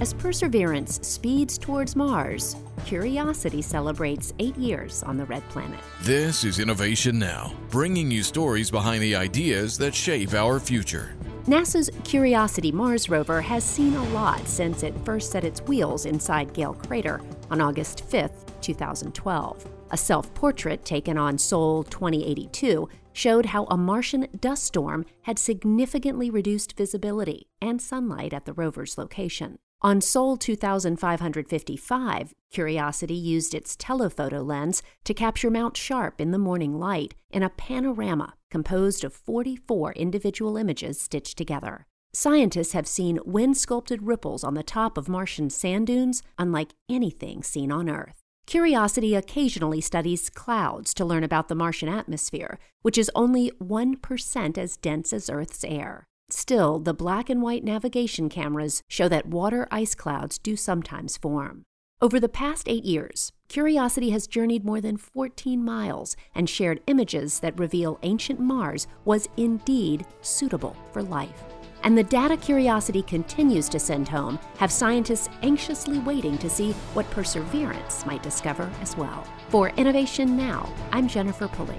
As Perseverance speeds towards Mars, Curiosity celebrates eight years on the red planet. This is Innovation Now, bringing you stories behind the ideas that shape our future. NASA's Curiosity Mars rover has seen a lot since it first set its wheels inside Gale Crater on August 5, 2012. A self portrait taken on Sol 2082 showed how a Martian dust storm had significantly reduced visibility and sunlight at the rover's location. On Sol 2555, Curiosity used its telephoto lens to capture Mount Sharp in the morning light in a panorama composed of 44 individual images stitched together. Scientists have seen wind sculpted ripples on the top of Martian sand dunes unlike anything seen on Earth. Curiosity occasionally studies clouds to learn about the Martian atmosphere, which is only 1% as dense as Earth's air. Still, the black and white navigation cameras show that water ice clouds do sometimes form. Over the past eight years, Curiosity has journeyed more than 14 miles and shared images that reveal ancient Mars was indeed suitable for life. And the data Curiosity continues to send home have scientists anxiously waiting to see what Perseverance might discover as well. For Innovation Now, I'm Jennifer Pulley.